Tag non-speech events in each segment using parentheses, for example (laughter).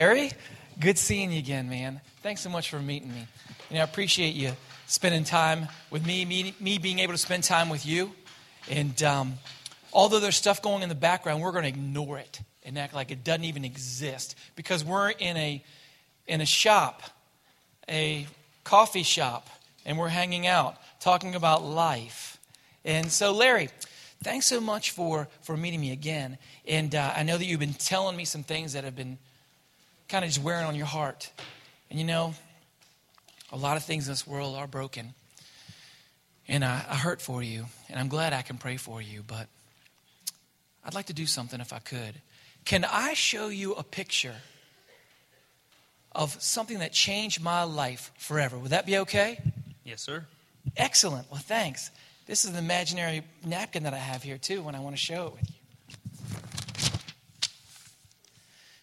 Harry, good seeing you again, man. Thanks so much for meeting me. You know, I appreciate you spending time with me, me, me being able to spend time with you. And um, although there's stuff going in the background, we're going to ignore it and act like it doesn't even exist because we're in a in a shop, a coffee shop, and we're hanging out talking about life. And so, Larry, thanks so much for for meeting me again. And uh, I know that you've been telling me some things that have been kind of just wearing on your heart. And you know, a lot of things in this world are broken. And I, I hurt for you, and I'm glad I can pray for you, but I'd like to do something if I could. Can I show you a picture of something that changed my life forever? Would that be okay? Yes, sir. Excellent. Well, thanks. This is an imaginary napkin that I have here, too, when I want to show it with you.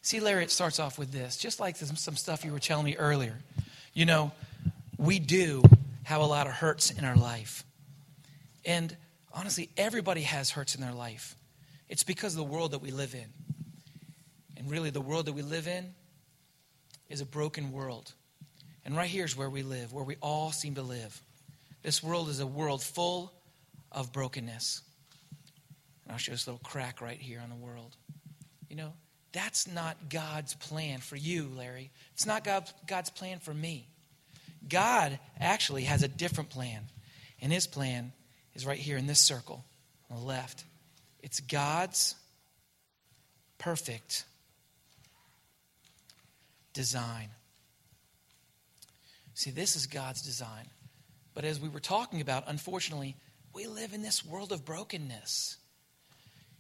See, Larry, it starts off with this, just like some, some stuff you were telling me earlier. You know, we do have a lot of hurts in our life. And honestly, everybody has hurts in their life. It's because of the world that we live in. And really, the world that we live in is a broken world. And right here is where we live, where we all seem to live. This world is a world full of brokenness. And I'll show this little crack right here on the world. You know, that's not God's plan for you, Larry. It's not God, God's plan for me. God actually has a different plan. And his plan is right here in this circle on the left. It's God's perfect design. See, this is God's design. But as we were talking about, unfortunately, we live in this world of brokenness.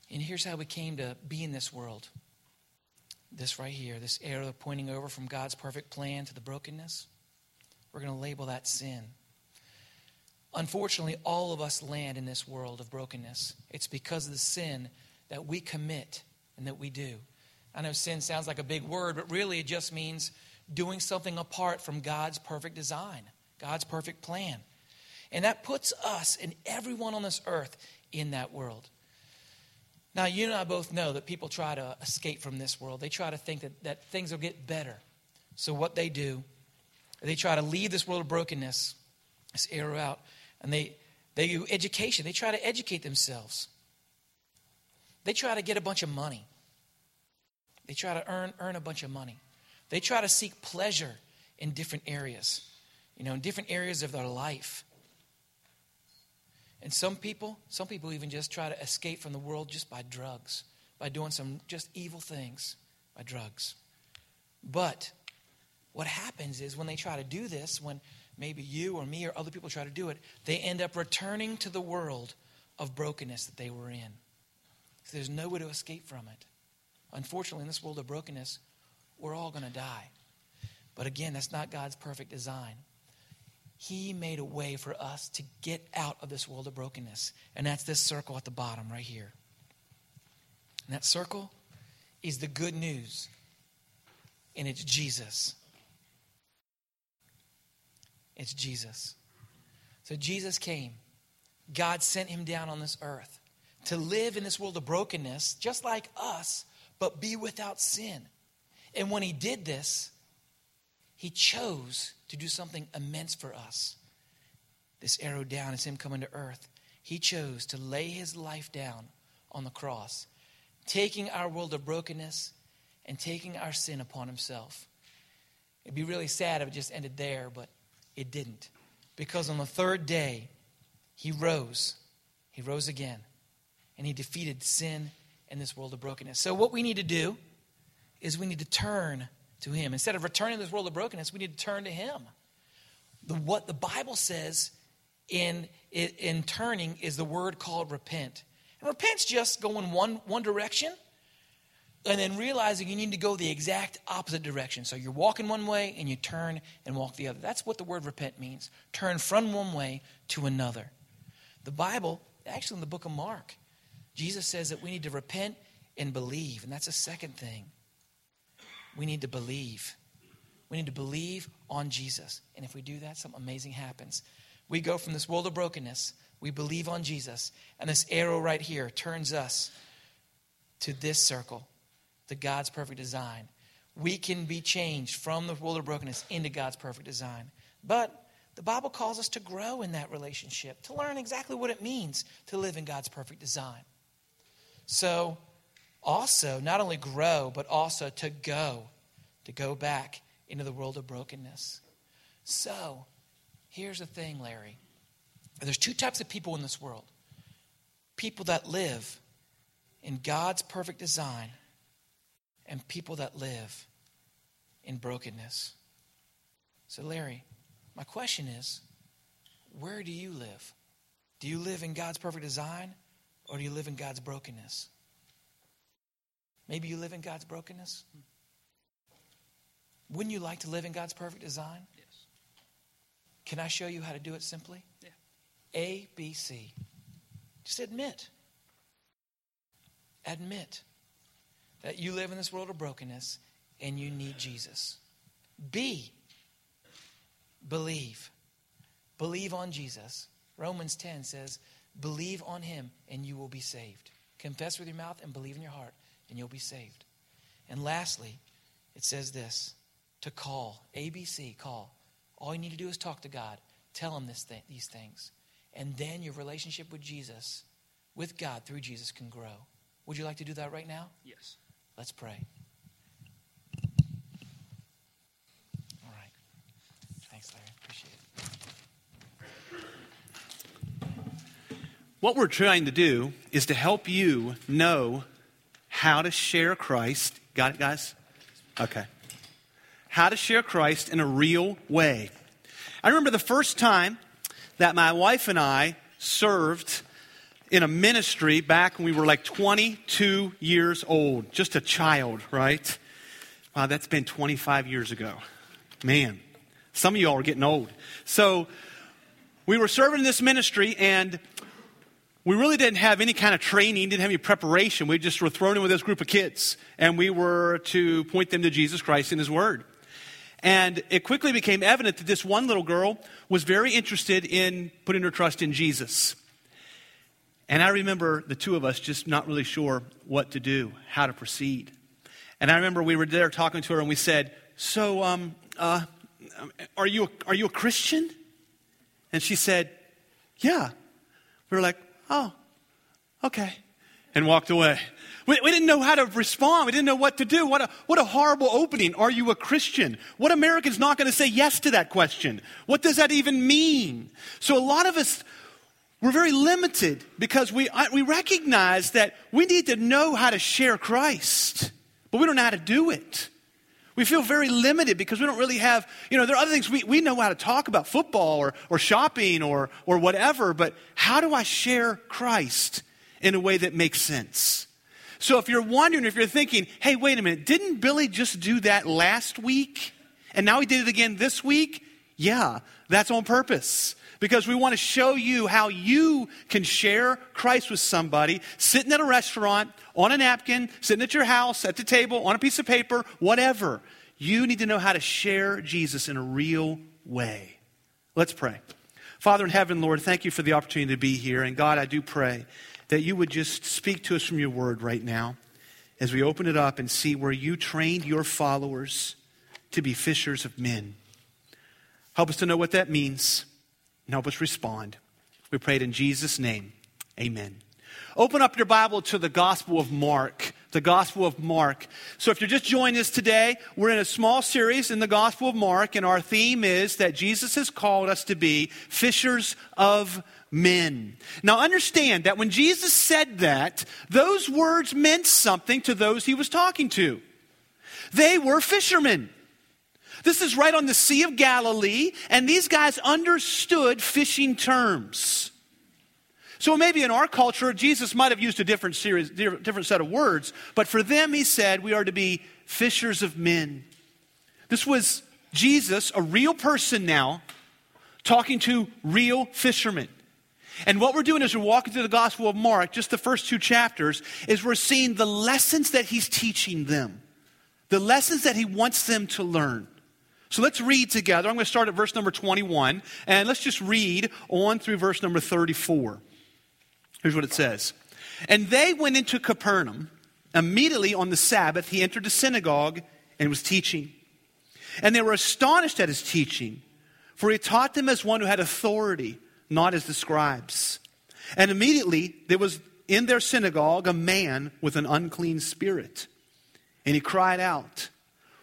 And here's how we came to be in this world this right here, this arrow pointing over from God's perfect plan to the brokenness, we're going to label that sin. Unfortunately, all of us land in this world of brokenness. It's because of the sin that we commit and that we do. I know sin sounds like a big word, but really it just means doing something apart from God's perfect design, God's perfect plan. And that puts us and everyone on this earth in that world. Now, you and I both know that people try to escape from this world. They try to think that, that things will get better. So, what they do, they try to leave this world of brokenness, this arrow out, and they, they do education. They try to educate themselves. They try to get a bunch of money. They try to earn, earn a bunch of money. They try to seek pleasure in different areas, you know, in different areas of their life. And some people, some people even just try to escape from the world just by drugs, by doing some just evil things by drugs. But what happens is when they try to do this, when maybe you or me or other people try to do it, they end up returning to the world of brokenness that they were in. So there's no way to escape from it. Unfortunately, in this world of brokenness, we're all going to die. But again, that's not God's perfect design. He made a way for us to get out of this world of brokenness. And that's this circle at the bottom right here. And that circle is the good news. And it's Jesus. It's Jesus. So Jesus came. God sent him down on this earth to live in this world of brokenness, just like us, but be without sin. And when he did this, he chose to do something immense for us. This arrow down is him coming to earth. He chose to lay his life down on the cross, taking our world of brokenness and taking our sin upon himself. It'd be really sad if it just ended there, but it didn't. Because on the third day, he rose. He rose again. And he defeated sin and this world of brokenness. So, what we need to do is we need to turn to Him. Instead of returning to this world of brokenness, we need to turn to Him. The, what the Bible says in, in turning is the word called repent. And repent's just going one, one direction and then realizing you need to go the exact opposite direction. So you're walking one way and you turn and walk the other. That's what the word repent means. Turn from one way to another. The Bible, actually in the book of Mark, Jesus says that we need to repent and believe. And that's a second thing we need to believe. We need to believe on Jesus. And if we do that, something amazing happens. We go from this world of brokenness, we believe on Jesus, and this arrow right here turns us to this circle, to God's perfect design, we can be changed from the world of brokenness into God's perfect design. But the Bible calls us to grow in that relationship, to learn exactly what it means to live in God's perfect design. So, also, not only grow, but also to go, to go back into the world of brokenness. So, here's the thing, Larry. There's two types of people in this world people that live in God's perfect design, and people that live in brokenness. So, Larry, my question is where do you live? Do you live in God's perfect design or do you live in God's brokenness? Maybe you live in God's brokenness? Wouldn't you like to live in God's perfect design? Yes. Can I show you how to do it simply? Yeah. A, B, C. Just admit. Admit that you live in this world of brokenness and you need Jesus. B, believe. Believe on Jesus. Romans 10 says, believe on him and you will be saved. Confess with your mouth and believe in your heart and you'll be saved. And lastly, it says this to call, ABC, call. All you need to do is talk to God. Tell him this thing, these things. And then your relationship with Jesus, with God through Jesus, can grow. Would you like to do that right now? Yes. Let's pray. All right. Thanks, Larry. Appreciate it. What we're trying to do is to help you know how to share Christ. Got it, guys? Okay. How to share Christ in a real way. I remember the first time that my wife and I served in a ministry back when we were like 22 years old, just a child, right? Wow, that's been 25 years ago. Man, some of y'all are getting old. So we were serving in this ministry, and we really didn't have any kind of training, didn't have any preparation. We just were thrown in with this group of kids, and we were to point them to Jesus Christ and His Word. And it quickly became evident that this one little girl was very interested in putting her trust in Jesus. And I remember the two of us just not really sure what to do, how to proceed. And I remember we were there talking to her and we said, So, um, uh, are, you a, are you a Christian? And she said, Yeah. We were like, Oh, okay. And walked away. We, we, didn't know how to respond. We didn't know what to do. What a, what a horrible opening. Are you a Christian? What American's not going to say yes to that question? What does that even mean? So a lot of us we're very limited because we, we recognize that we need to know how to share Christ, but we don't know how to do it. We feel very limited because we don't really have, you know, there are other things we, we know how to talk about, football or, or shopping or, or whatever, but how do I share Christ in a way that makes sense? So if you're wondering, if you're thinking, hey, wait a minute, didn't Billy just do that last week? And now he did it again this week? Yeah, that's on purpose because we want to show you how you can share Christ with somebody sitting at a restaurant, on a napkin, sitting at your house, at the table, on a piece of paper, whatever. You need to know how to share Jesus in a real way. Let's pray. Father in heaven, Lord, thank you for the opportunity to be here. And God, I do pray that you would just speak to us from your word right now as we open it up and see where you trained your followers to be fishers of men. Help us to know what that means and help us respond. We pray it in Jesus' name. Amen. Open up your Bible to the Gospel of Mark. The Gospel of Mark. So, if you're just joining us today, we're in a small series in the Gospel of Mark, and our theme is that Jesus has called us to be fishers of men. Now, understand that when Jesus said that, those words meant something to those he was talking to. They were fishermen. This is right on the Sea of Galilee, and these guys understood fishing terms. So maybe in our culture, Jesus might have used a different series, different set of words, but for them, he said, we are to be fishers of men. This was Jesus, a real person now, talking to real fishermen. And what we're doing as we're walking through the Gospel of Mark, just the first two chapters, is we're seeing the lessons that he's teaching them, the lessons that he wants them to learn. So let's read together. I'm going to start at verse number 21, and let's just read on through verse number 34. Here's what it says And they went into Capernaum. Immediately on the Sabbath, he entered the synagogue and was teaching. And they were astonished at his teaching, for he taught them as one who had authority, not as the scribes. And immediately there was in their synagogue a man with an unclean spirit. And he cried out,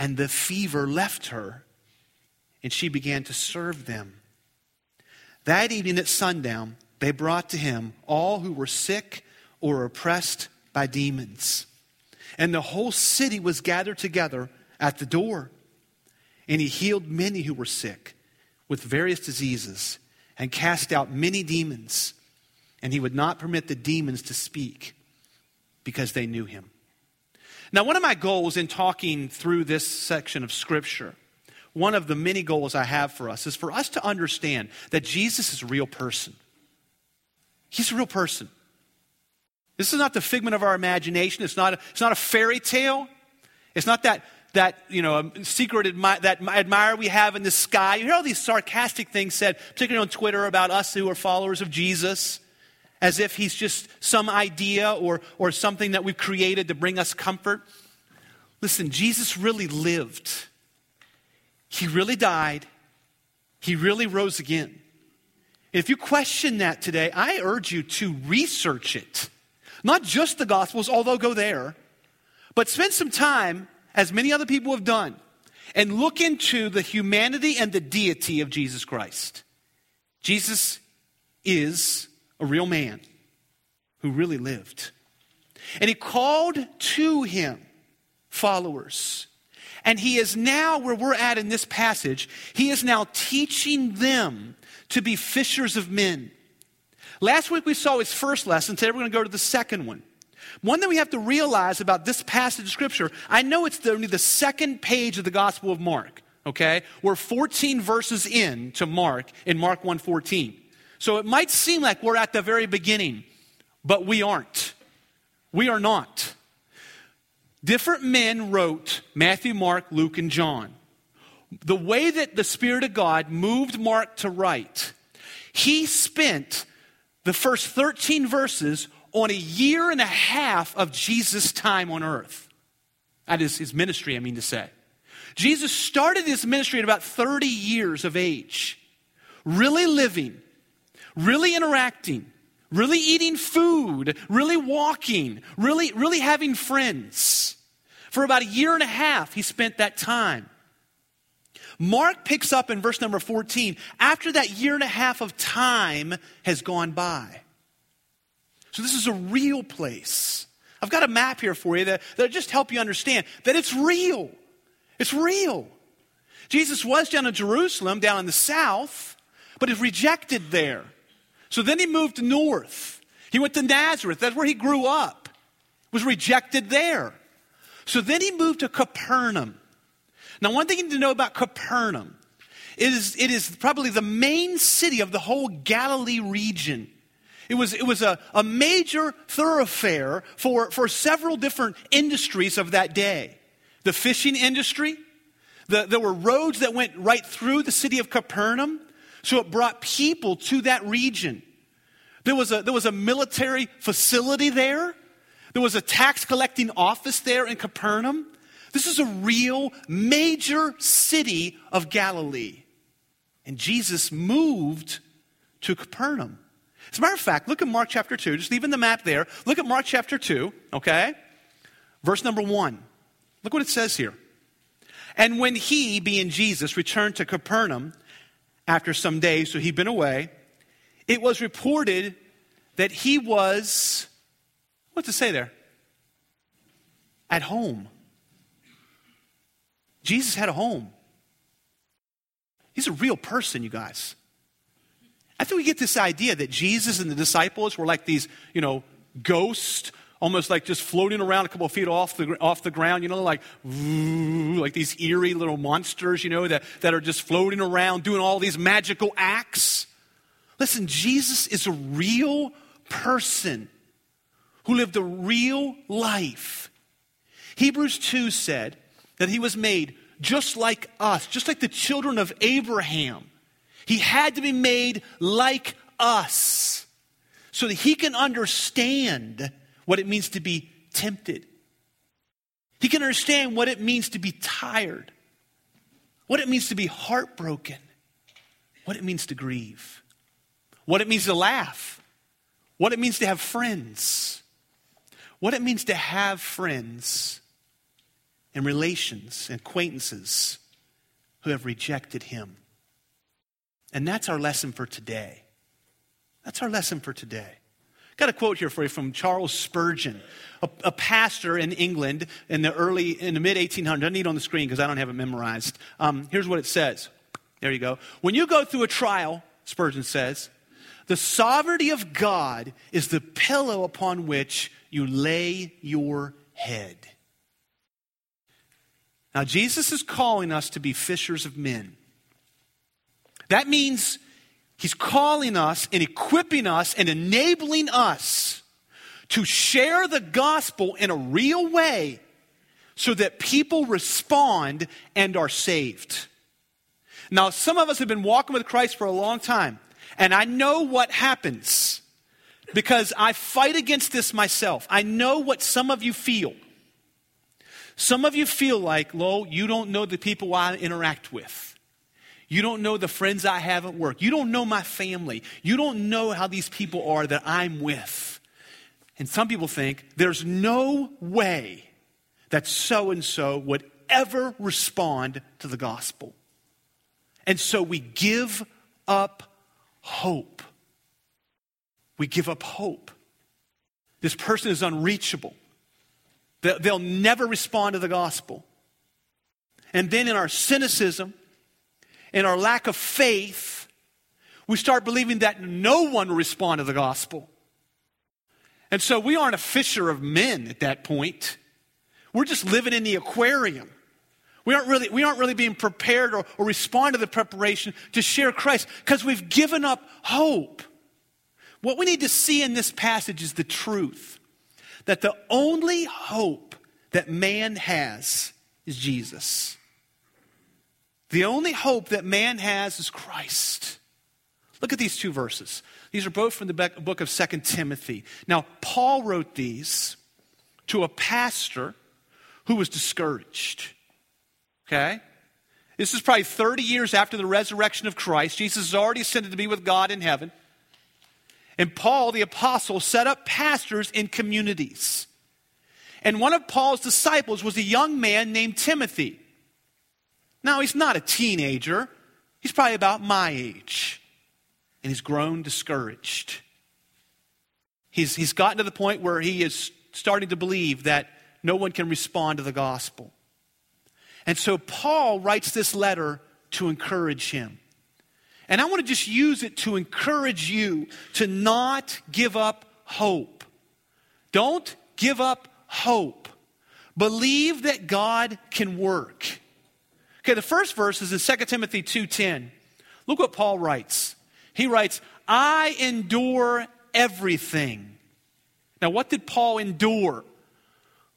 and the fever left her, and she began to serve them. That evening at sundown, they brought to him all who were sick or oppressed by demons. And the whole city was gathered together at the door. And he healed many who were sick with various diseases and cast out many demons. And he would not permit the demons to speak because they knew him. Now, one of my goals in talking through this section of Scripture, one of the many goals I have for us, is for us to understand that Jesus is a real person. He's a real person. This is not the figment of our imagination. It's not a, it's not a fairy tale. It's not that, that you know, um, secret admi- that admirer we have in the sky. You hear all these sarcastic things said, particularly on Twitter, about us who are followers of Jesus, as if he's just some idea or, or something that we've created to bring us comfort. Listen, Jesus really lived. He really died. He really rose again. If you question that today, I urge you to research it. Not just the Gospels, although go there, but spend some time, as many other people have done, and look into the humanity and the deity of Jesus Christ. Jesus is a real man who really lived. And he called to him followers. And he is now, where we're at in this passage, he is now teaching them to be fishers of men. Last week we saw his first lesson. Today we're going to go to the second one. One that we have to realize about this passage of Scripture, I know it's only the second page of the Gospel of Mark, okay? We're 14 verses in to Mark in Mark 1.14. So it might seem like we're at the very beginning, but we aren't. We are not. Different men wrote Matthew, Mark, Luke, and John the way that the Spirit of God moved Mark to write, he spent the first 13 verses on a year and a half of Jesus' time on earth. That is his ministry, I mean to say. Jesus started his ministry at about 30 years of age, really living, really interacting, really eating food, really walking, really, really having friends. For about a year and a half, he spent that time. Mark picks up in verse number 14 after that year and a half of time has gone by. So this is a real place. I've got a map here for you that, that just help you understand that it's real. It's real. Jesus was down in Jerusalem, down in the south, but is rejected there. So then he moved north. He went to Nazareth. That's where he grew up. Was rejected there. So then he moved to Capernaum. Now, one thing you need to know about Capernaum is it is probably the main city of the whole Galilee region. It was, it was a, a major thoroughfare for, for several different industries of that day. The fishing industry, the, there were roads that went right through the city of Capernaum, so it brought people to that region. There was a, there was a military facility there. There was a tax collecting office there in Capernaum. This is a real major city of Galilee. And Jesus moved to Capernaum. As a matter of fact, look at Mark chapter 2. Just leaving the map there. Look at Mark chapter 2, okay? Verse number 1. Look what it says here. And when he, being Jesus, returned to Capernaum after some days, so he'd been away, it was reported that he was, what to say there? At home. Jesus had a home. He's a real person, you guys. I think we get this idea that Jesus and the disciples were like these, you know, ghosts, almost like just floating around a couple of feet off the, off the ground, you know, like, like these eerie little monsters, you know, that, that are just floating around doing all these magical acts. Listen, Jesus is a real person who lived a real life. Hebrews 2 said that he was made just like us, just like the children of Abraham. He had to be made like us so that he can understand what it means to be tempted. He can understand what it means to be tired, what it means to be heartbroken, what it means to grieve, what it means to laugh, what it means to have friends, what it means to have friends and relations and acquaintances who have rejected him. And that's our lesson for today. That's our lesson for today. Got a quote here for you from Charles Spurgeon, a, a pastor in England in the early, in the mid 1800s. I need it on the screen because I don't have it memorized. Um, here's what it says. There you go. When you go through a trial, Spurgeon says, the sovereignty of God is the pillow upon which you lay your head. Now, Jesus is calling us to be fishers of men. That means he's calling us and equipping us and enabling us to share the gospel in a real way so that people respond and are saved. Now, some of us have been walking with Christ for a long time, and I know what happens because I fight against this myself. I know what some of you feel. Some of you feel like, Lo, you don't know the people I interact with. You don't know the friends I have at work. You don't know my family. You don't know how these people are that I'm with. And some people think there's no way that so and so would ever respond to the gospel. And so we give up hope. We give up hope. This person is unreachable. They'll never respond to the gospel. And then in our cynicism, in our lack of faith, we start believing that no one will respond to the gospel. And so we aren't a fisher of men at that point. We're just living in the aquarium. We aren't really, we aren't really being prepared or, or respond to the preparation to share Christ because we've given up hope. What we need to see in this passage is the truth that the only hope that man has is Jesus. The only hope that man has is Christ. Look at these two verses. These are both from the book of Second Timothy. Now, Paul wrote these to a pastor who was discouraged. Okay? This is probably 30 years after the resurrection of Christ. Jesus is already ascended to be with God in heaven. And Paul, the apostle, set up pastors in communities. And one of Paul's disciples was a young man named Timothy. Now, he's not a teenager, he's probably about my age. And he's grown discouraged. He's, he's gotten to the point where he is starting to believe that no one can respond to the gospel. And so Paul writes this letter to encourage him. And I want to just use it to encourage you to not give up hope. Don't give up hope. Believe that God can work. Okay, the first verse is in 2 Timothy 2:10. Look what Paul writes. He writes, "I endure everything." Now, what did Paul endure?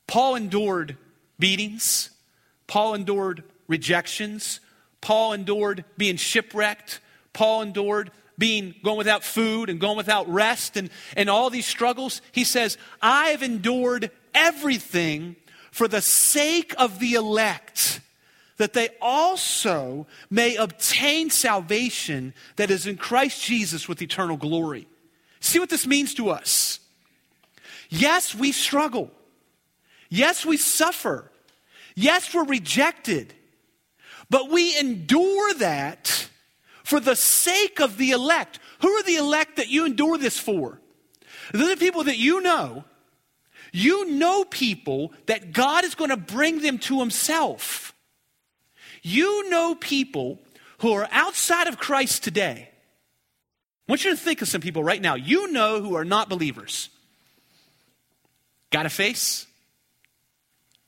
Paul endured beatings. Paul endured rejections. Paul endured being shipwrecked. Paul endured being going without food and going without rest and, and all these struggles. He says, I have endured everything for the sake of the elect that they also may obtain salvation that is in Christ Jesus with eternal glory. See what this means to us. Yes, we struggle. Yes, we suffer. Yes, we're rejected, but we endure that for the sake of the elect. Who are the elect that you endure this for? They're the people that you know. You know people that God is going to bring them to Himself. You know people who are outside of Christ today. I want you to think of some people right now. You know who are not believers. Got a face?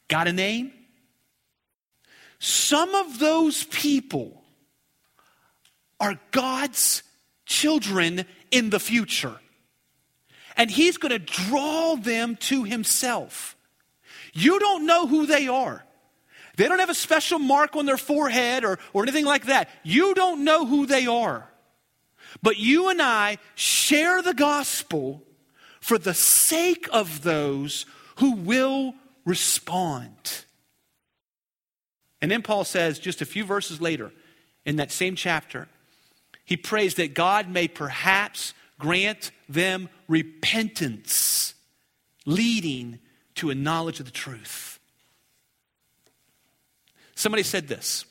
Got a name? Some of those people are God's children in the future. And He's going to draw them to Himself. You don't know who they are. They don't have a special mark on their forehead or, or anything like that. You don't know who they are. But you and I share the gospel for the sake of those who will respond. And then Paul says, just a few verses later, in that same chapter, he prays that God may perhaps grant them repentance, leading to a knowledge of the truth. Somebody said this.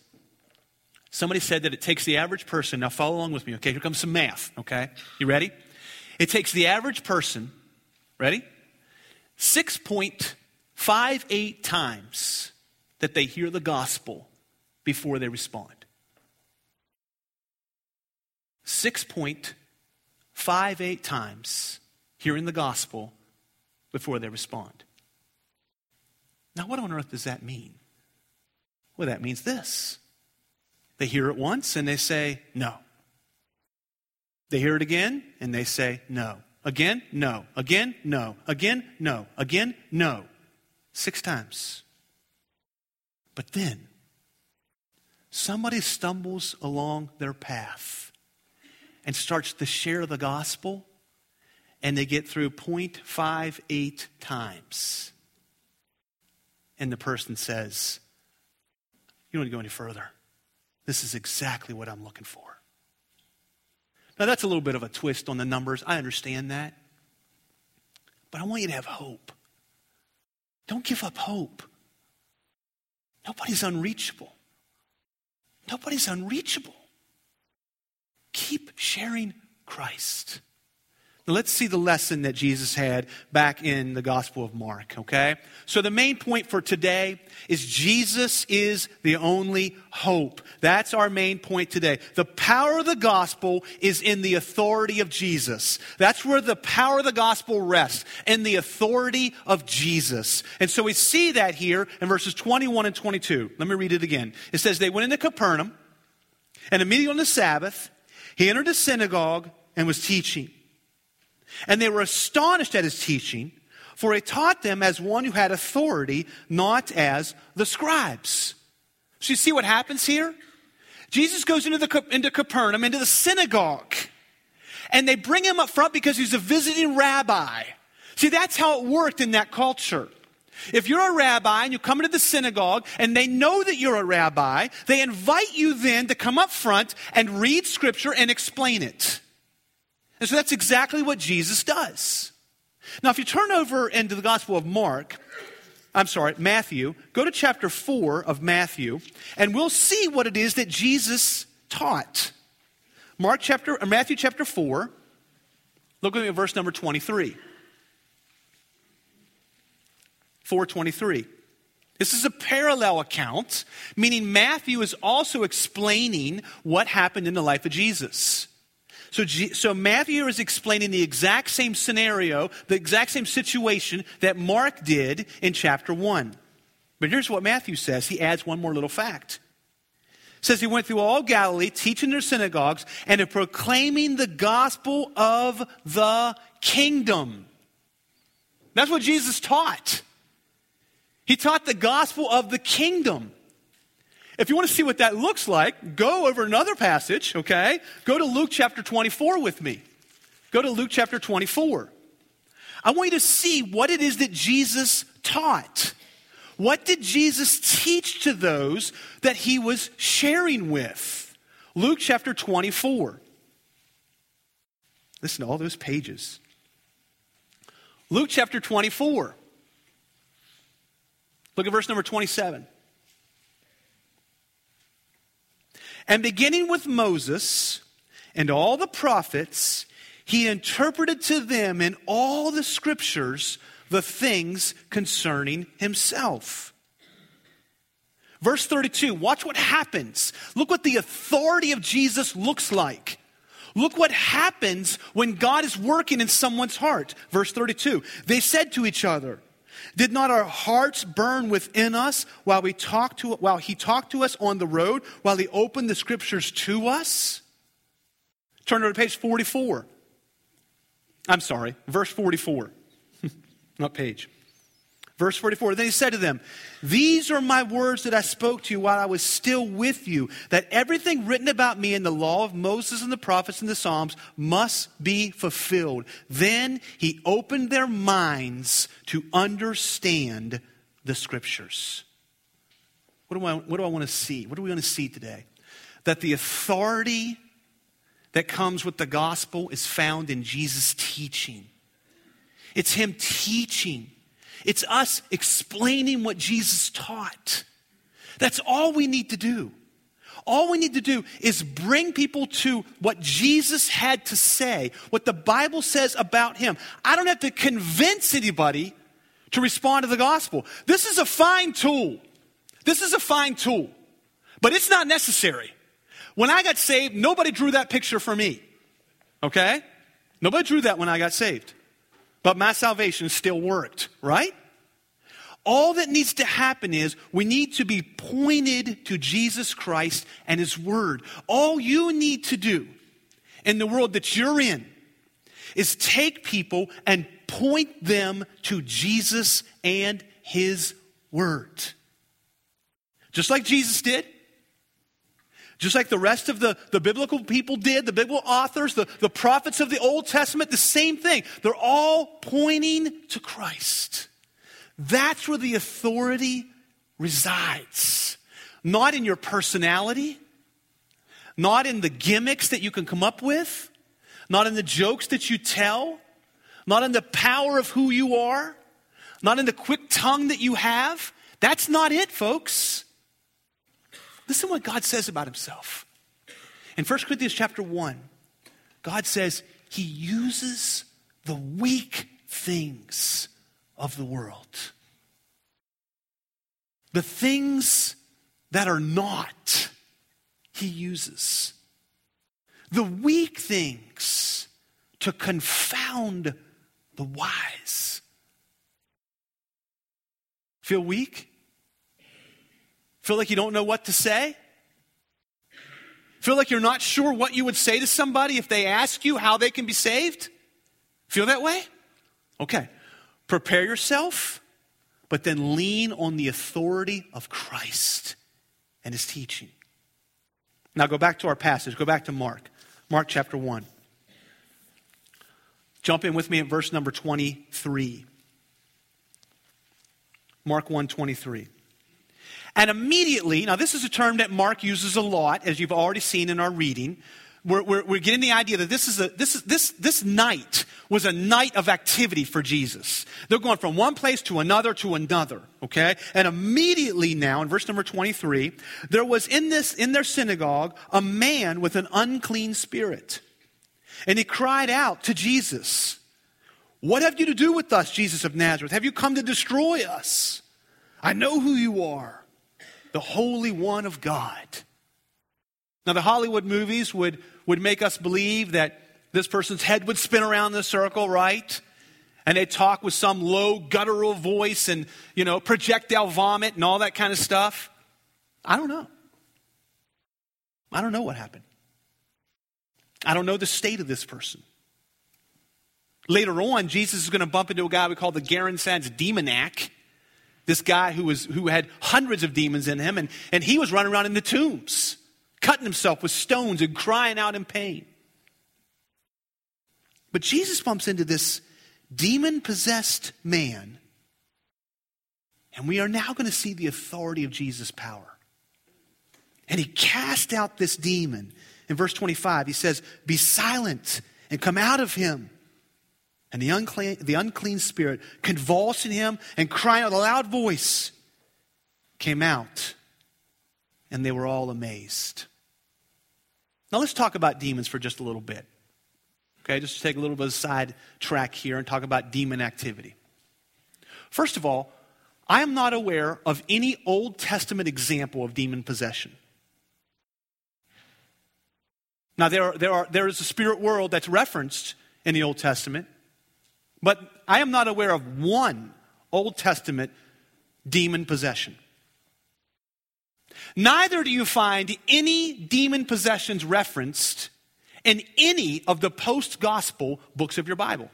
Somebody said that it takes the average person, now follow along with me, okay? Here comes some math, okay? You ready? It takes the average person, ready? 6.58 times that they hear the gospel before they respond. 6.58 times hearing the gospel before they respond. Now, what on earth does that mean? Well, that means this they hear it once and they say, no. They hear it again and they say, no. Again, no. Again, no. Again, no. Again, no. Six times. But then, somebody stumbles along their path and starts to share the gospel, and they get through 0.58 times. And the person says, You don't need to go any further. This is exactly what I'm looking for. Now, that's a little bit of a twist on the numbers. I understand that. But I want you to have hope. Don't give up hope. Nobody's unreachable. Nobody's unreachable. Keep sharing Christ. Let's see the lesson that Jesus had back in the Gospel of Mark, okay? So the main point for today is Jesus is the only hope. That's our main point today. The power of the gospel is in the authority of Jesus. That's where the power of the gospel rests, in the authority of Jesus. And so we see that here in verses 21 and 22. Let me read it again. It says, They went into Capernaum, and immediately on the Sabbath, he entered the synagogue and was teaching. And they were astonished at his teaching, for he taught them as one who had authority, not as the scribes. So you see what happens here? Jesus goes into, the, into Capernaum, into the synagogue, and they bring him up front because he's a visiting rabbi. See, that's how it worked in that culture. If you're a rabbi and you come into the synagogue and they know that you're a rabbi, they invite you then to come up front and read scripture and explain it. And so that's exactly what Jesus does. Now, if you turn over into the Gospel of Mark, I'm sorry, Matthew, go to chapter 4 of Matthew, and we'll see what it is that Jesus taught. Mark chapter, or Matthew chapter 4, look at verse number 23. 423. This is a parallel account, meaning Matthew is also explaining what happened in the life of Jesus. So, so Matthew is explaining the exact same scenario, the exact same situation that Mark did in chapter 1. But here's what Matthew says. He adds one more little fact. says he went through all Galilee, teaching their synagogues, and proclaiming the gospel of the kingdom. That's what Jesus taught. He taught the gospel of the kingdom. If you want to see what that looks like, go over another passage, okay? Go to Luke chapter 24 with me. Go to Luke chapter 24. I want you to see what it is that Jesus taught. What did Jesus teach to those that he was sharing with? Luke chapter 24. Listen to all those pages. Luke chapter 24. Look at verse number 27. And beginning with Moses and all the prophets, he interpreted to them in all the scriptures the things concerning himself. Verse 32, watch what happens. Look what the authority of Jesus looks like. Look what happens when God is working in someone's heart. Verse 32, they said to each other, did not our hearts burn within us while we talked to while he talked to us on the road, while he opened the scriptures to us? Turn over to page 44. I'm sorry, verse 44. (laughs) Not page. Verse 44 Then he said to them, These are my words that I spoke to you while I was still with you, that everything written about me in the law of Moses and the prophets and the Psalms must be fulfilled. Then he opened their minds to understand the scriptures. What do I, what do I want to see? What do we want to see today? That the authority that comes with the gospel is found in Jesus' teaching. It's Him teaching, it's us explaining what Jesus taught. That's all we need to do. All we need to do is bring people to what Jesus had to say, what the Bible says about him. I don't have to convince anybody to respond to the gospel. This is a fine tool. This is a fine tool, but it's not necessary. When I got saved, nobody drew that picture for me. Okay? Nobody drew that when I got saved. But my salvation still worked, right? All that needs to happen is we need to be pointed to Jesus Christ and His Word. All you need to do in the world that you're in is take people and point them to Jesus and His Word. Just like Jesus did, just like the rest of the, the biblical people did, the biblical authors, the, the prophets of the Old Testament, the same thing. They're all pointing to Christ. That's where the authority resides. Not in your personality, not in the gimmicks that you can come up with, not in the jokes that you tell, not in the power of who you are, not in the quick tongue that you have. That's not it, folks. Listen to what God says about himself. In 1 Corinthians chapter 1, God says he uses the weak things of the world. The things that are not, he uses. The weak things to confound the wise. Feel weak? Feel like you don't know what to say? Feel like you're not sure what you would say to somebody if they ask you how they can be saved? Feel that way? Okay. Prepare yourself, but then lean on the authority of Christ and his teaching. Now go back to our passage. Go back to Mark. Mark chapter 1. Jump in with me at verse number 23. Mark 1 23. And immediately, now this is a term that Mark uses a lot, as you've already seen in our reading. We're, we're, we're, getting the idea that this is a, this is, this, this night was a night of activity for Jesus. They're going from one place to another to another, okay? And immediately now, in verse number 23, there was in this, in their synagogue, a man with an unclean spirit. And he cried out to Jesus, What have you to do with us, Jesus of Nazareth? Have you come to destroy us? I know who you are the Holy One of God. Now, the Hollywood movies would, would make us believe that this person's head would spin around in a circle, right? And they'd talk with some low guttural voice and, you know, projectile vomit and all that kind of stuff. I don't know. I don't know what happened. I don't know the state of this person. Later on, Jesus is going to bump into a guy we call the Gerasenes demoniac this guy who, was, who had hundreds of demons in him, and, and he was running around in the tombs, cutting himself with stones and crying out in pain. But Jesus bumps into this demon possessed man, and we are now going to see the authority of Jesus' power. And he cast out this demon. In verse 25, he says, Be silent and come out of him. And the unclean, the unclean spirit, convulsing him and crying out a loud voice, came out. And they were all amazed. Now let's talk about demons for just a little bit. Okay, just to take a little bit of a side track here and talk about demon activity. First of all, I am not aware of any Old Testament example of demon possession. Now, there, are, there, are, there is a spirit world that's referenced in the Old Testament, but I am not aware of one Old Testament demon possession. Neither do you find any demon possessions referenced in any of the post gospel books of your Bible.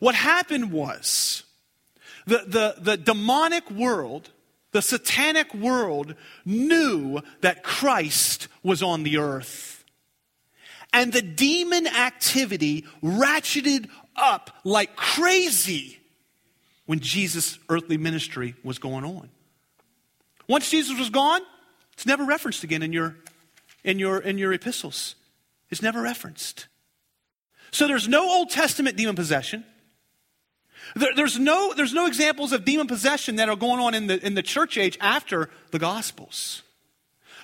What happened was the, the, the demonic world, the satanic world, knew that Christ was on the earth. And the demon activity ratcheted up like crazy when Jesus' earthly ministry was going on. Once Jesus was gone, it's never referenced again in your, in your, in your epistles. It's never referenced. So there's no Old Testament demon possession. There, there's, no, there's no examples of demon possession that are going on in the, in the church age after the Gospels.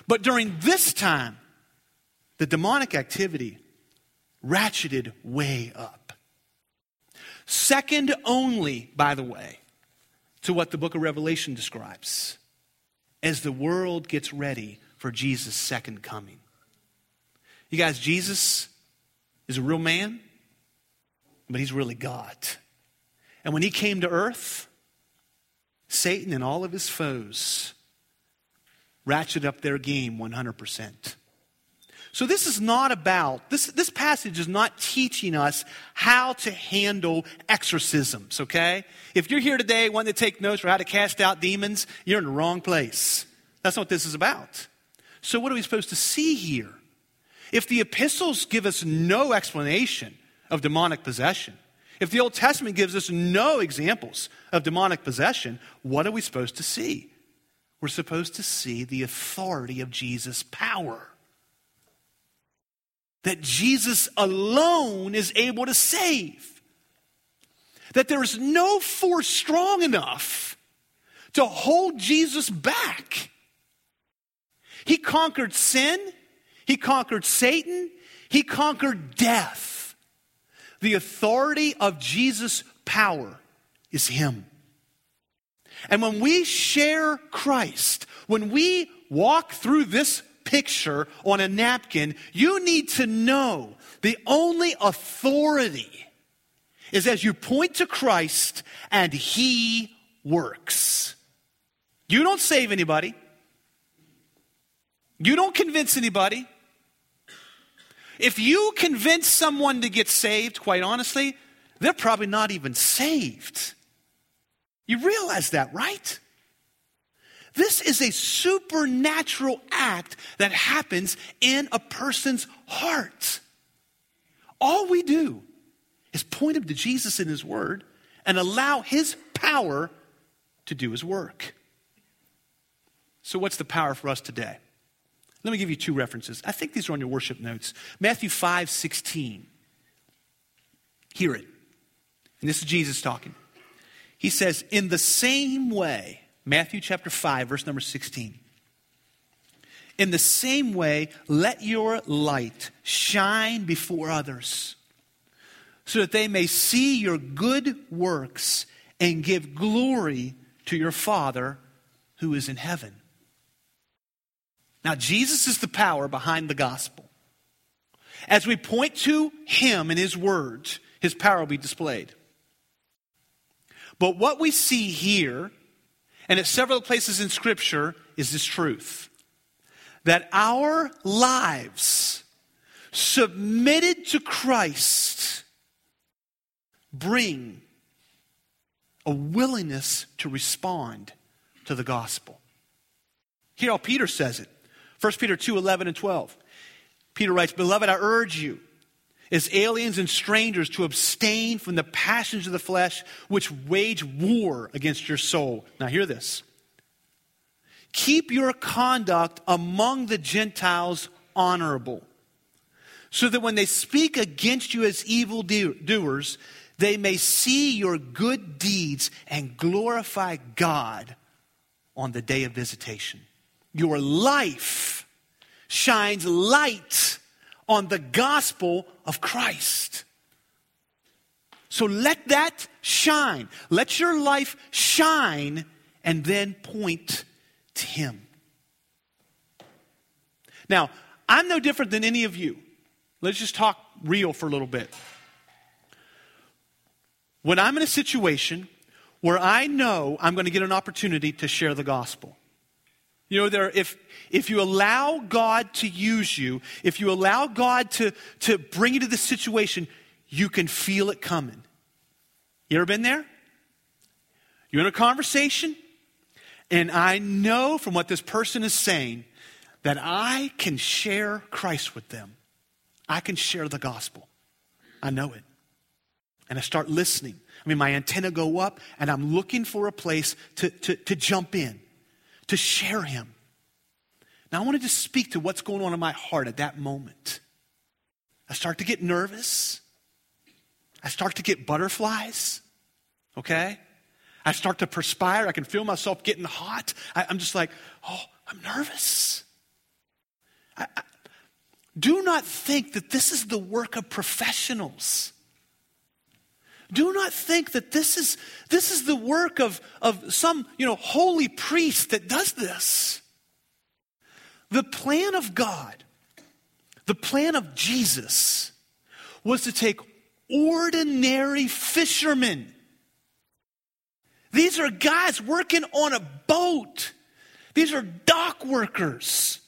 But during this time, the demonic activity ratcheted way up. Second only, by the way, to what the book of Revelation describes as the world gets ready for Jesus' second coming. You guys, Jesus is a real man, but he's really God. And when he came to earth, Satan and all of his foes ratcheted up their game 100%. So this is not about, this, this passage is not teaching us how to handle exorcisms, okay? If you're here today wanting to take notes for how to cast out demons, you're in the wrong place. That's not what this is about. So what are we supposed to see here? If the epistles give us no explanation of demonic possession, if the Old Testament gives us no examples of demonic possession, what are we supposed to see? We're supposed to see the authority of Jesus' power that Jesus alone is able to save. That there is no force strong enough to hold Jesus back. He conquered sin, he conquered Satan, he conquered death. The authority of Jesus' power is Him. And when we share Christ, when we walk through this picture on a napkin, you need to know the only authority is as you point to Christ and He works. You don't save anybody. You don't convince anybody. If you convince someone to get saved, quite honestly, they're probably not even saved. You realize that, right? This is a supernatural act that happens in a person's heart. All we do is point him to Jesus in his word and allow his power to do his work. So, what's the power for us today? Let me give you two references. I think these are on your worship notes. Matthew 5 16. Hear it. And this is Jesus talking. He says, In the same way, Matthew chapter 5, verse number 16. In the same way, let your light shine before others, so that they may see your good works and give glory to your Father who is in heaven. Now, Jesus is the power behind the gospel. As we point to him and his words, his power will be displayed. But what we see here and at several places in Scripture is this truth that our lives submitted to Christ bring a willingness to respond to the gospel. Hear how Peter says it. 1 Peter 2 11 and 12. Peter writes, Beloved, I urge you as aliens and strangers to abstain from the passions of the flesh which wage war against your soul. Now, hear this. Keep your conduct among the Gentiles honorable, so that when they speak against you as evil doers, they may see your good deeds and glorify God on the day of visitation. Your life shines light on the gospel of Christ. So let that shine. Let your life shine and then point to Him. Now, I'm no different than any of you. Let's just talk real for a little bit. When I'm in a situation where I know I'm going to get an opportunity to share the gospel, you know, there, if, if you allow God to use you, if you allow God to, to bring you to this situation, you can feel it coming. You ever been there? You're in a conversation, and I know from what this person is saying that I can share Christ with them. I can share the gospel. I know it. And I start listening. I mean, my antenna go up, and I'm looking for a place to, to, to jump in to share him. Now, I wanted to speak to what's going on in my heart at that moment. I start to get nervous. I start to get butterflies, okay? I start to perspire. I can feel myself getting hot. I, am just like, oh, I'm nervous. I, I, do not think that this is the work of professionals. Do not think that this is, this is the work of, of some you know, holy priest that does this. The plan of God, the plan of Jesus, was to take ordinary fishermen. These are guys working on a boat. These are dock workers.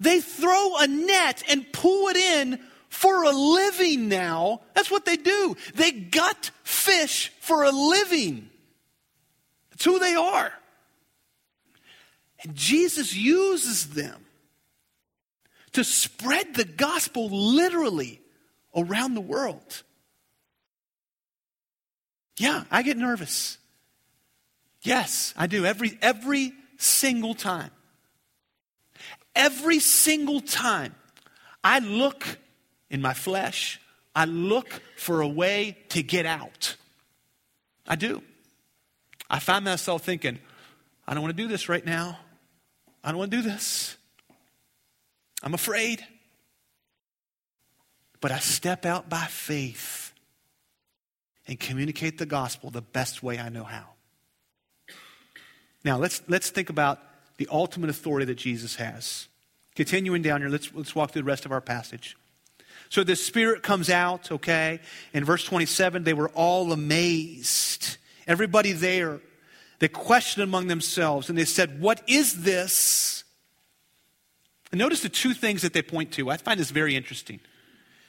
They throw a net and pull it in for a living now. That's what they do. They gut fish for a living. That's who they are. And Jesus uses them to spread the gospel literally around the world. Yeah, I get nervous. Yes, I do every every single time. Every single time I look in my flesh, I look for a way to get out. I do. I find myself thinking, I don't want to do this right now. I don't want to do this. I'm afraid. But I step out by faith and communicate the gospel the best way I know how. Now, let's, let's think about the ultimate authority that Jesus has. Continuing down here, let's, let's walk through the rest of our passage. So the Spirit comes out, okay? In verse 27, they were all amazed. Everybody there, they questioned among themselves and they said, What is this? And notice the two things that they point to. I find this very interesting.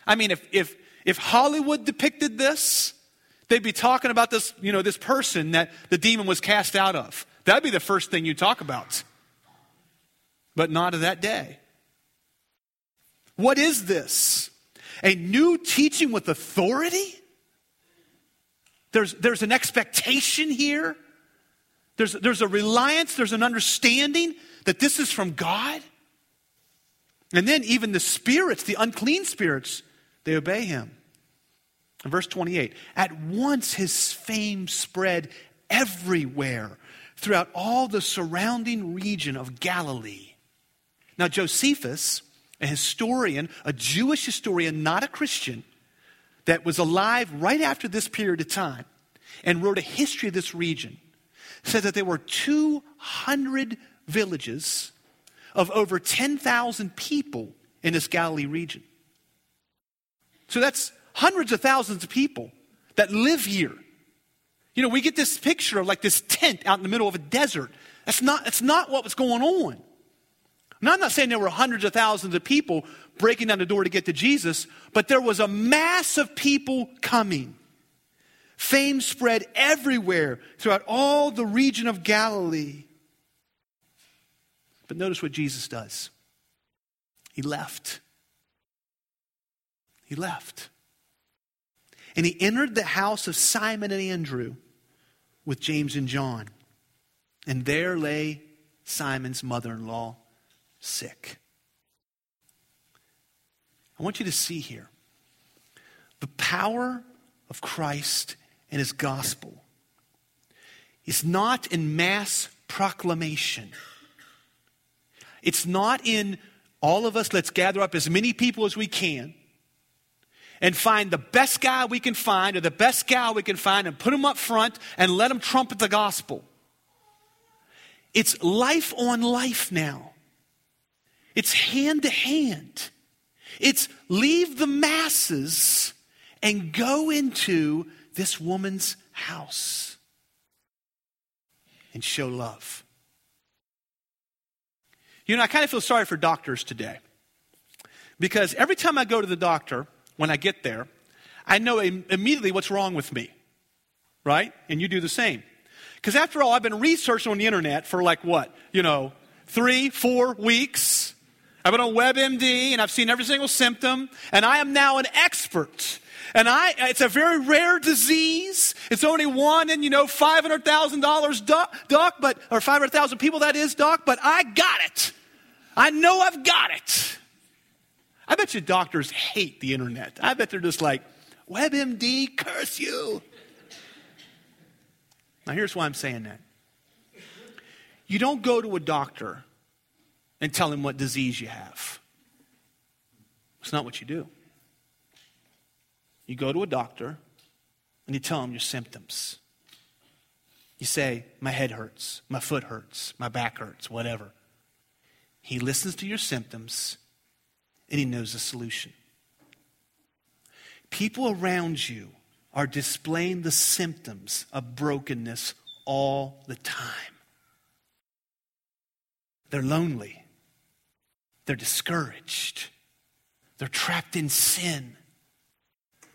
I mean, if, if, if Hollywood depicted this, they'd be talking about this, you know, this person that the demon was cast out of. That'd be the first thing you talk about. But not of that day. What is this? A new teaching with authority. There's, there's an expectation here. There's, there's a reliance, there's an understanding that this is from God. And then even the spirits, the unclean spirits, they obey him. In verse 28, at once his fame spread everywhere throughout all the surrounding region of Galilee. Now, Josephus a historian, a Jewish historian, not a Christian, that was alive right after this period of time and wrote a history of this region, said that there were 200 villages of over 10,000 people in this Galilee region. So that's hundreds of thousands of people that live here. You know, we get this picture of like this tent out in the middle of a desert. That's not, that's not what was going on. Now, I'm not saying there were hundreds of thousands of people breaking down the door to get to Jesus, but there was a mass of people coming. Fame spread everywhere throughout all the region of Galilee. But notice what Jesus does He left. He left. And he entered the house of Simon and Andrew with James and John. And there lay Simon's mother in law sick. I want you to see here the power of Christ and his gospel is not in mass proclamation. It's not in all of us, let's gather up as many people as we can and find the best guy we can find or the best gal we can find and put them up front and let them trumpet the gospel. It's life on life now. It's hand to hand. It's leave the masses and go into this woman's house and show love. You know, I kind of feel sorry for doctors today because every time I go to the doctor, when I get there, I know immediately what's wrong with me, right? And you do the same. Because after all, I've been researching on the internet for like what? You know, three, four weeks. I've been on WebMD and I've seen every single symptom, and I am now an expert. And I, it's a very rare disease. It's only one in, you know, $500,000 doc, doc, but, or 500,000 people that is, doc, but I got it. I know I've got it. I bet you doctors hate the internet. I bet they're just like, WebMD, curse you. Now, here's why I'm saying that. You don't go to a doctor and tell him what disease you have. It's not what you do. You go to a doctor and you tell him your symptoms. You say, My head hurts, my foot hurts, my back hurts, whatever. He listens to your symptoms and he knows the solution. People around you are displaying the symptoms of brokenness all the time. They're lonely. They're discouraged. They're trapped in sin.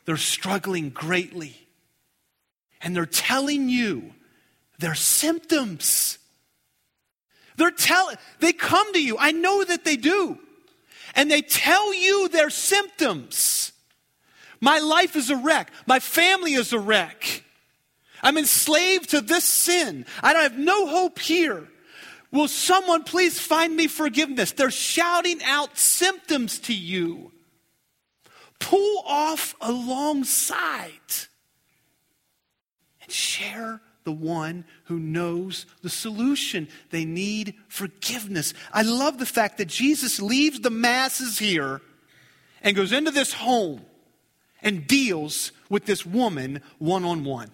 They're struggling greatly. And they're telling you their symptoms. They're telling, they come to you. I know that they do. And they tell you their symptoms. My life is a wreck. My family is a wreck. I'm enslaved to this sin. I don't have no hope here. Will someone please find me forgiveness? They're shouting out symptoms to you. Pull off alongside and share the one who knows the solution. They need forgiveness. I love the fact that Jesus leaves the masses here and goes into this home and deals with this woman one on one.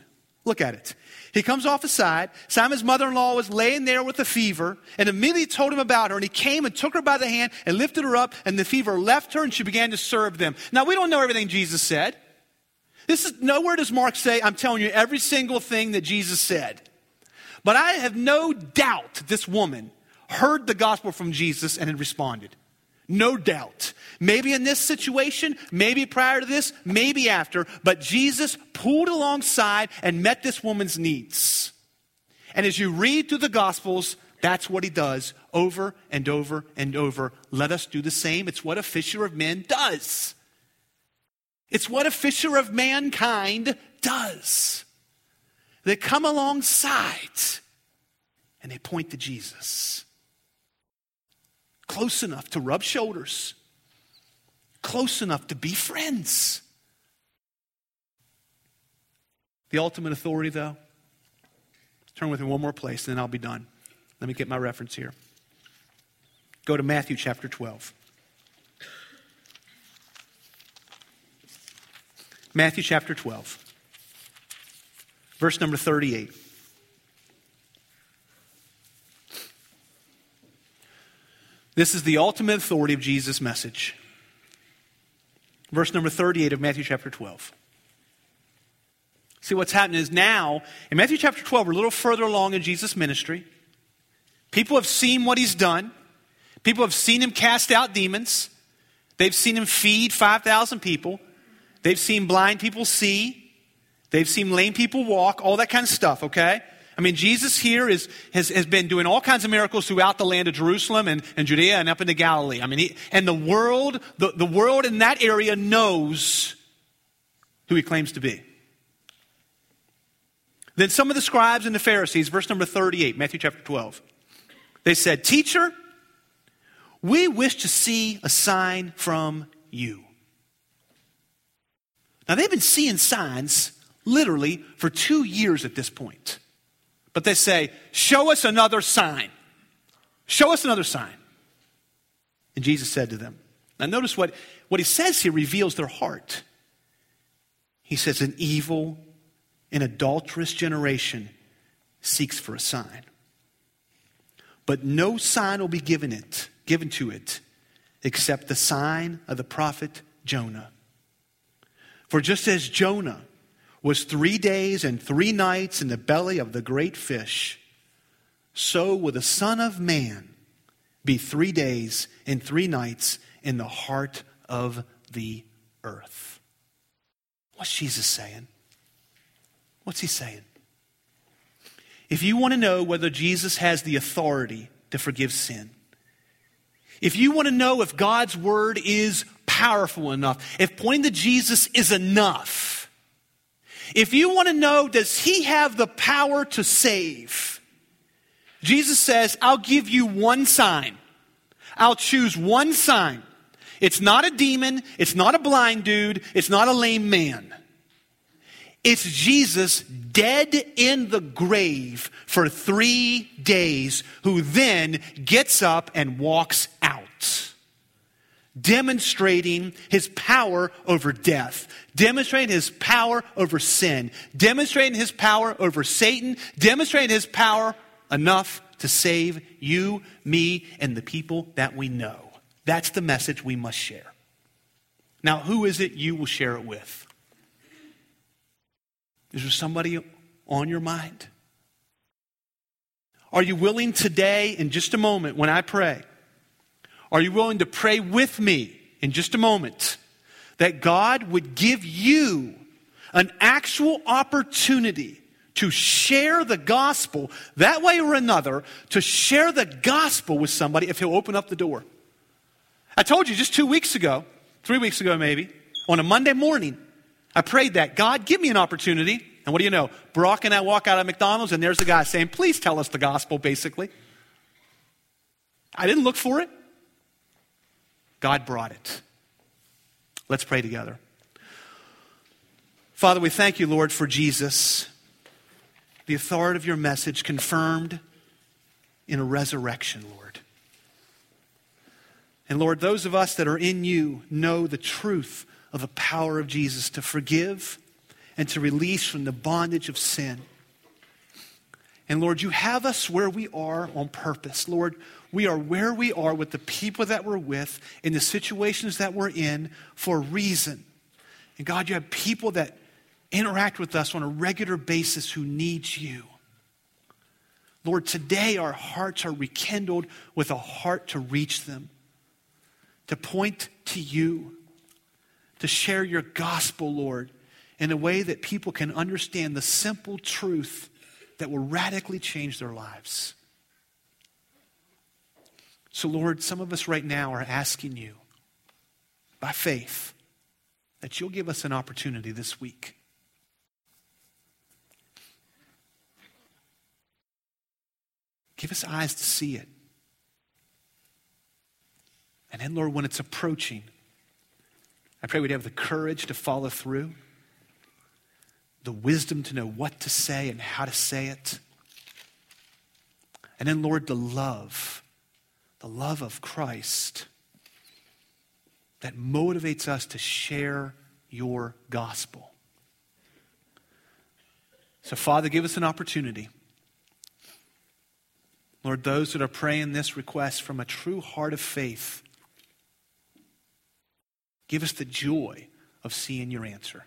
Look at it. He comes off the side. Simon's mother in law was laying there with a fever and immediately told him about her. And he came and took her by the hand and lifted her up, and the fever left her, and she began to serve them. Now, we don't know everything Jesus said. This is nowhere does Mark say, I'm telling you every single thing that Jesus said. But I have no doubt this woman heard the gospel from Jesus and had responded. No doubt. Maybe in this situation, maybe prior to this, maybe after, but Jesus pulled alongside and met this woman's needs. And as you read through the Gospels, that's what he does over and over and over. Let us do the same. It's what a fisher of men does. It's what a fisher of mankind does. They come alongside and they point to Jesus. Close enough to rub shoulders, close enough to be friends. The ultimate authority, though, turn with me one more place, and then I'll be done. Let me get my reference here. Go to Matthew chapter 12. Matthew chapter 12, verse number 38. This is the ultimate authority of Jesus' message. Verse number 38 of Matthew chapter 12. See, what's happening is now, in Matthew chapter 12, we're a little further along in Jesus' ministry. People have seen what he's done. People have seen him cast out demons. They've seen him feed 5,000 people. They've seen blind people see. They've seen lame people walk, all that kind of stuff, okay? I mean, Jesus here is, has, has been doing all kinds of miracles throughout the land of Jerusalem and, and Judea and up into Galilee. I mean, he, and the world, the, the world in that area knows who he claims to be. Then some of the scribes and the Pharisees, verse number 38, Matthew chapter 12, they said, Teacher, we wish to see a sign from you. Now, they've been seeing signs literally for two years at this point. But they say, Show us another sign. Show us another sign. And Jesus said to them, Now notice what, what he says here reveals their heart. He says, An evil and adulterous generation seeks for a sign. But no sign will be given it, given to it, except the sign of the prophet Jonah. For just as Jonah was three days and three nights in the belly of the great fish, so will the Son of Man be three days and three nights in the heart of the earth. What's Jesus saying? What's he saying? If you want to know whether Jesus has the authority to forgive sin, if you want to know if God's word is powerful enough, if pointing to Jesus is enough, if you want to know, does he have the power to save? Jesus says, I'll give you one sign. I'll choose one sign. It's not a demon. It's not a blind dude. It's not a lame man. It's Jesus dead in the grave for three days, who then gets up and walks out, demonstrating his power over death, demonstrating his power over sin, demonstrating his power over Satan, demonstrating his power enough to save you, me, and the people that we know. That's the message we must share. Now, who is it you will share it with? Is there somebody on your mind? Are you willing today, in just a moment, when I pray, are you willing to pray with me in just a moment that God would give you an actual opportunity to share the gospel that way or another, to share the gospel with somebody if he'll open up the door? I told you just two weeks ago, three weeks ago maybe, on a Monday morning, I prayed that God, give me an opportunity. And what do you know? Brock and I walk out of McDonald's, and there's the guy saying, Please tell us the gospel, basically. I didn't look for it, God brought it. Let's pray together. Father, we thank you, Lord, for Jesus, the authority of your message confirmed in a resurrection, Lord. And Lord, those of us that are in you know the truth of the power of Jesus to forgive and to release from the bondage of sin. And Lord, you have us where we are on purpose. Lord, we are where we are with the people that we're with, in the situations that we're in for a reason. And God, you have people that interact with us on a regular basis who need you. Lord, today our hearts are rekindled with a heart to reach them, to point to you, to share your gospel, Lord, in a way that people can understand the simple truth that will radically change their lives. So, Lord, some of us right now are asking you by faith that you'll give us an opportunity this week. Give us eyes to see it. And then, Lord, when it's approaching, I pray we'd have the courage to follow through, the wisdom to know what to say and how to say it. And then, Lord, the love, the love of Christ that motivates us to share your gospel. So, Father, give us an opportunity. Lord, those that are praying this request from a true heart of faith, Give us the joy of seeing your answer.